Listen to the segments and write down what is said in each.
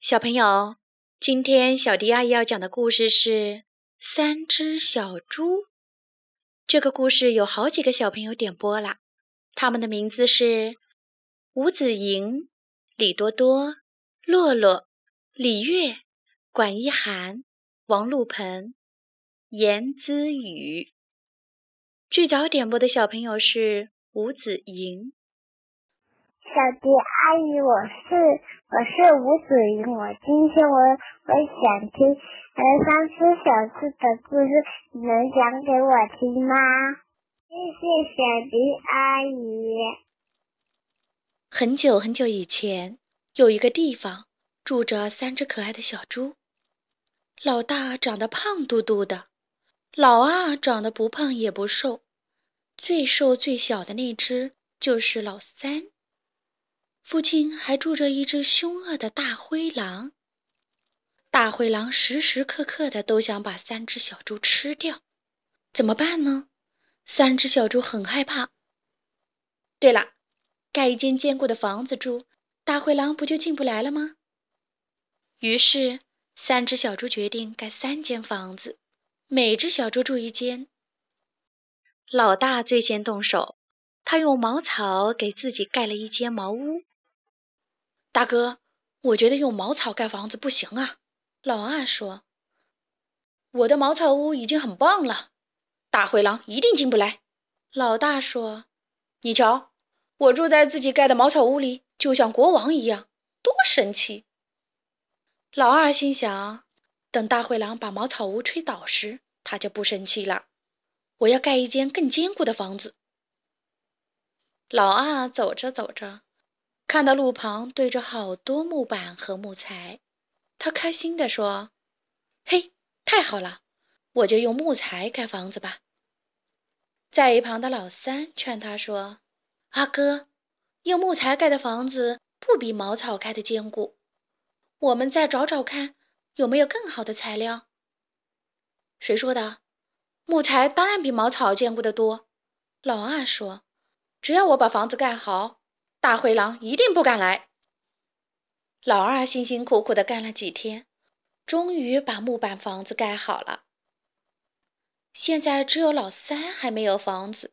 小朋友，今天小迪阿姨要讲的故事是《三只小猪》。这个故事有好几个小朋友点播了，他们的名字是吴子莹、李多多、洛洛、李月、管一涵、王璐鹏、严姿雨。最早点播的小朋友是吴子莹。小迪阿姨，我是。我是吴子云，我今天我我想听呃三只小猪的故事，你能讲给我听吗？谢谢小迪阿姨。很久很久以前，有一个地方住着三只可爱的小猪。老大长得胖嘟嘟的，老二长得不胖也不瘦，最瘦最小的那只就是老三。附近还住着一只凶恶的大灰狼。大灰狼时时刻刻的都想把三只小猪吃掉，怎么办呢？三只小猪很害怕。对了，盖一间坚固的房子住，大灰狼不就进不来了吗？于是，三只小猪决定盖三间房子，每只小猪住一间。老大最先动手，他用茅草给自己盖了一间茅屋。大哥，我觉得用茅草盖房子不行啊。老二说：“我的茅草屋已经很棒了，大灰狼一定进不来。”老大说：“你瞧，我住在自己盖的茅草屋里，就像国王一样，多神气。”老二心想：“等大灰狼把茅草屋吹倒时，他就不生气了。我要盖一间更坚固的房子。”老二走着走着。看到路旁堆着好多木板和木材，他开心地说：“嘿，太好了，我就用木材盖房子吧。”在一旁的老三劝他说：“阿哥，用木材盖的房子不比茅草盖的坚固，我们再找找看有没有更好的材料。”谁说的？木材当然比茅草坚固的多。老二说：“只要我把房子盖好。”大灰狼一定不敢来。老二辛辛苦苦的干了几天，终于把木板房子盖好了。现在只有老三还没有房子。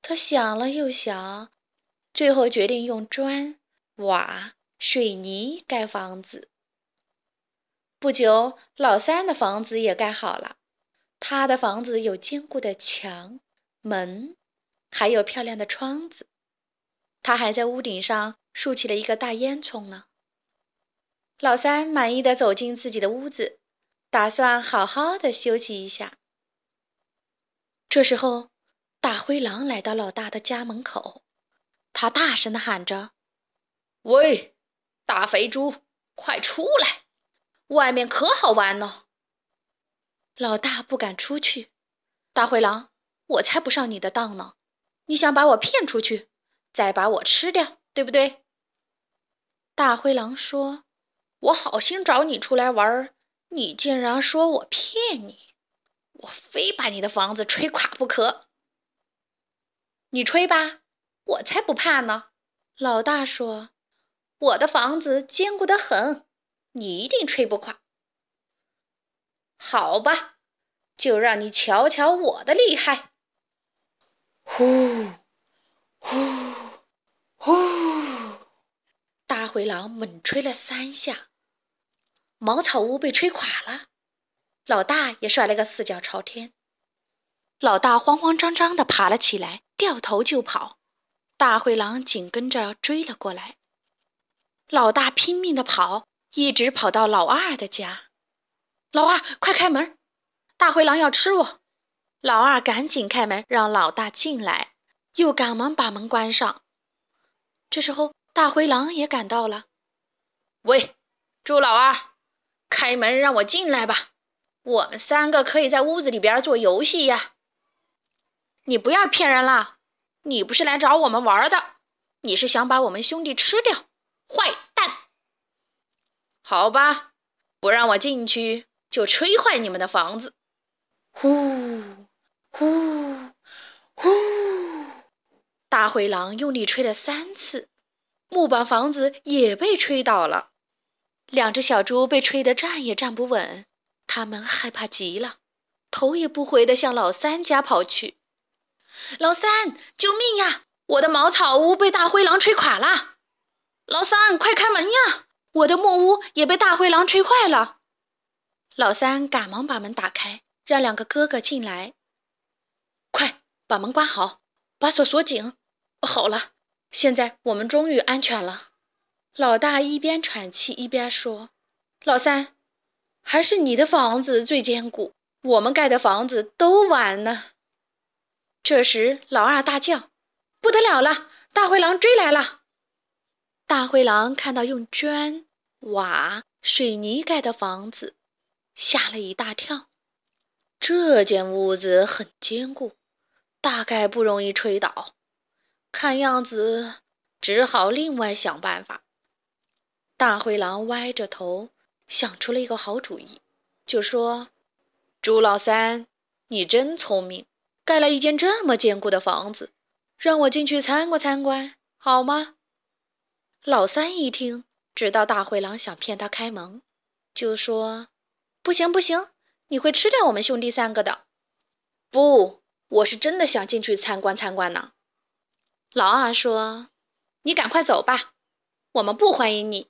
他想了又想，最后决定用砖、瓦、水泥盖房子。不久，老三的房子也盖好了。他的房子有坚固的墙、门，还有漂亮的窗子。他还在屋顶上竖起了一个大烟囱呢。老三满意的走进自己的屋子，打算好好的休息一下。这时候，大灰狼来到老大的家门口，他大声的喊着：“喂，大肥猪，快出来！外面可好玩呢！”老大不敢出去。大灰狼，我才不上你的当呢！你想把我骗出去？再把我吃掉，对不对？大灰狼说：“我好心找你出来玩，你竟然说我骗你，我非把你的房子吹垮不可。”你吹吧，我才不怕呢。老大说：“我的房子坚固的很，你一定吹不垮。”好吧，就让你瞧瞧我的厉害。呼，呼。呼！大灰狼猛吹了三下，茅草屋被吹垮了。老大也摔了个四脚朝天。老大慌慌张张地爬了起来，掉头就跑。大灰狼紧跟着追了过来。老大拼命地跑，一直跑到老二的家。老二，快开门！大灰狼要吃我！老二赶紧开门，让老大进来，又赶忙把门关上。这时候，大灰狼也赶到了。喂，猪老二，开门让我进来吧！我们三个可以在屋子里边做游戏呀。你不要骗人了，你不是来找我们玩的，你是想把我们兄弟吃掉，坏蛋！好吧，不让我进去，就吹坏你们的房子。呼，呼，呼。大灰狼用力吹了三次，木板房子也被吹倒了。两只小猪被吹得站也站不稳，他们害怕极了，头也不回地向老三家跑去。老三，救命呀！我的茅草屋被大灰狼吹垮了。老三，快开门呀！我的木屋也被大灰狼吹坏了。老三赶忙把门打开，让两个哥哥进来。快把门关好，把锁锁紧。好了，现在我们终于安全了。老大一边喘气一边说：“老三，还是你的房子最坚固，我们盖的房子都完了。”这时，老二大叫：“不得了了！大灰狼追来了！”大灰狼看到用砖、瓦、水泥盖的房子，吓了一大跳。这间屋子很坚固，大概不容易吹倒。看样子，只好另外想办法。大灰狼歪着头想出了一个好主意，就说：“朱老三，你真聪明，盖了一间这么坚固的房子，让我进去参观参观，好吗？”老三一听，知道大灰狼想骗他开门，就说：“不行不行，你会吃掉我们兄弟三个的。”“不，我是真的想进去参观参观呢。”老二说：“你赶快走吧，我们不欢迎你。”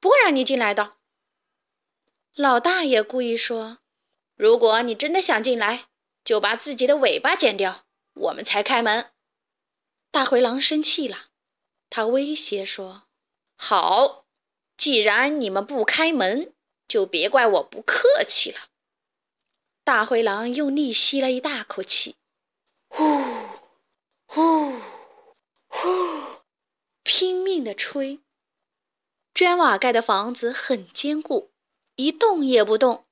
不会让你进来的。老大也故意说：“如果你真的想进来，就把自己的尾巴剪掉，我们才开门。”大灰狼生气了，他威胁说：“好，既然你们不开门，就别怪我不客气了。”大灰狼用力吸了一大口气，呼呼呼，拼命地吹。砖瓦盖的房子很坚固，一动也不动。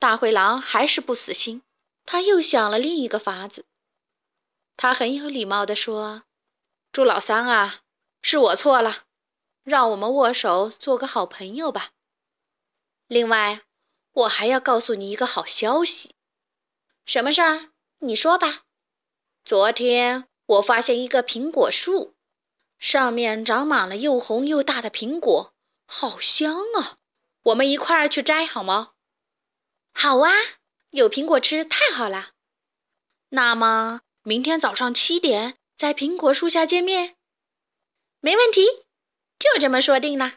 大灰狼还是不死心，他又想了另一个法子。他很有礼貌地说：“朱老三啊，是我错了，让我们握手做个好朋友吧。另外，我还要告诉你一个好消息。什么事儿？你说吧。昨天我发现一个苹果树。”上面长满了又红又大的苹果，好香啊！我们一块儿去摘好吗？好啊，有苹果吃太好了。那么明天早上七点在苹果树下见面，没问题，就这么说定了。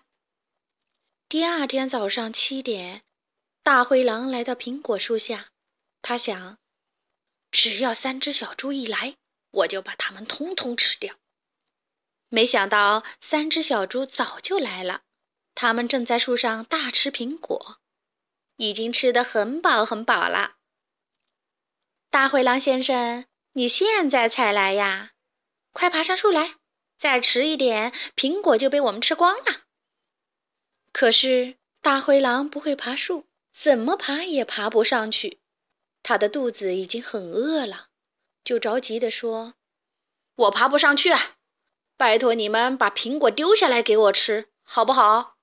第二天早上七点，大灰狼来到苹果树下，他想，只要三只小猪一来，我就把它们通通吃掉。没想到，三只小猪早就来了。它们正在树上大吃苹果，已经吃得很饱很饱了。大灰狼先生，你现在才来呀？快爬上树来！再迟一点，苹果就被我们吃光了。可是大灰狼不会爬树，怎么爬也爬不上去。他的肚子已经很饿了，就着急地说：“我爬不上去啊！”拜托你们把苹果丢下来给我吃，好不好？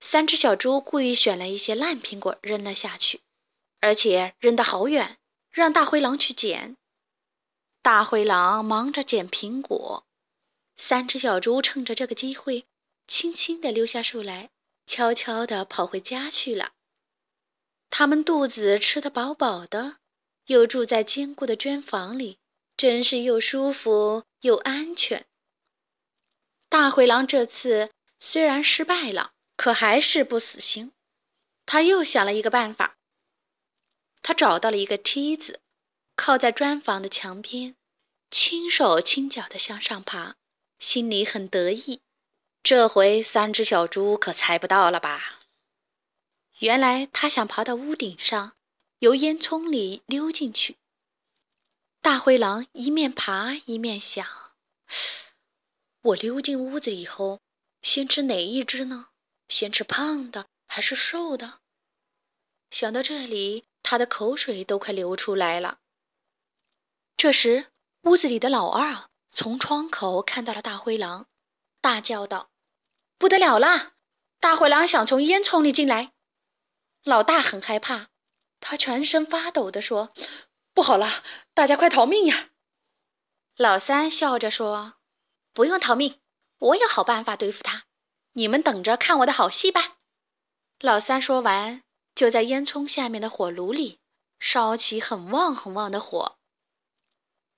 三只小猪故意选了一些烂苹果扔了下去，而且扔得好远，让大灰狼去捡。大灰狼忙着捡苹果，三只小猪趁着这个机会，轻轻地溜下树来，悄悄地跑回家去了。他们肚子吃得饱饱的，又住在坚固的砖房里，真是又舒服又安全。大灰狼这次虽然失败了，可还是不死心。他又想了一个办法。他找到了一个梯子，靠在砖房的墙边，轻手轻脚地向上爬，心里很得意。这回三只小猪可猜不到了吧？原来他想爬到屋顶上，由烟囱里溜进去。大灰狼一面爬一面想。我溜进屋子以后，先吃哪一只呢？先吃胖的还是瘦的？想到这里，他的口水都快流出来了。这时，屋子里的老二从窗口看到了大灰狼，大叫道：“不得了了！大灰狼想从烟囱里进来！”老大很害怕，他全身发抖地说：“不好了，大家快逃命呀！”老三笑着说。不用逃命，我有好办法对付他。你们等着看我的好戏吧。”老三说完，就在烟囱下面的火炉里烧起很旺很旺的火。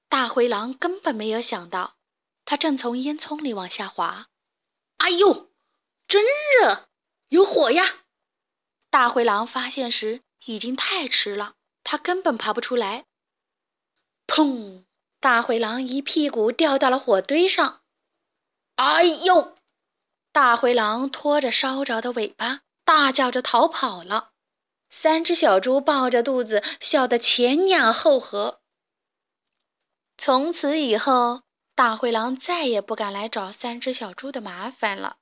大灰狼根本没有想到，他正从烟囱里往下滑。哎呦，真热，有火呀！大灰狼发现时已经太迟了，他根本爬不出来。砰！大灰狼一屁股掉到了火堆上。哎呦！大灰狼拖着烧着的尾巴，大叫着逃跑了。三只小猪抱着肚子，笑得前仰后合。从此以后，大灰狼再也不敢来找三只小猪的麻烦了。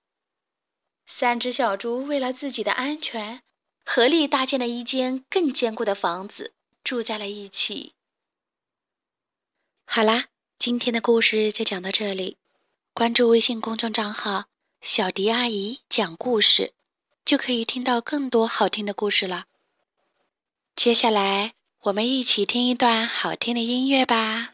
三只小猪为了自己的安全，合力搭建了一间更坚固的房子，住在了一起。好啦，今天的故事就讲到这里。关注微信公众账号“小迪阿姨讲故事”，就可以听到更多好听的故事了。接下来，我们一起听一段好听的音乐吧。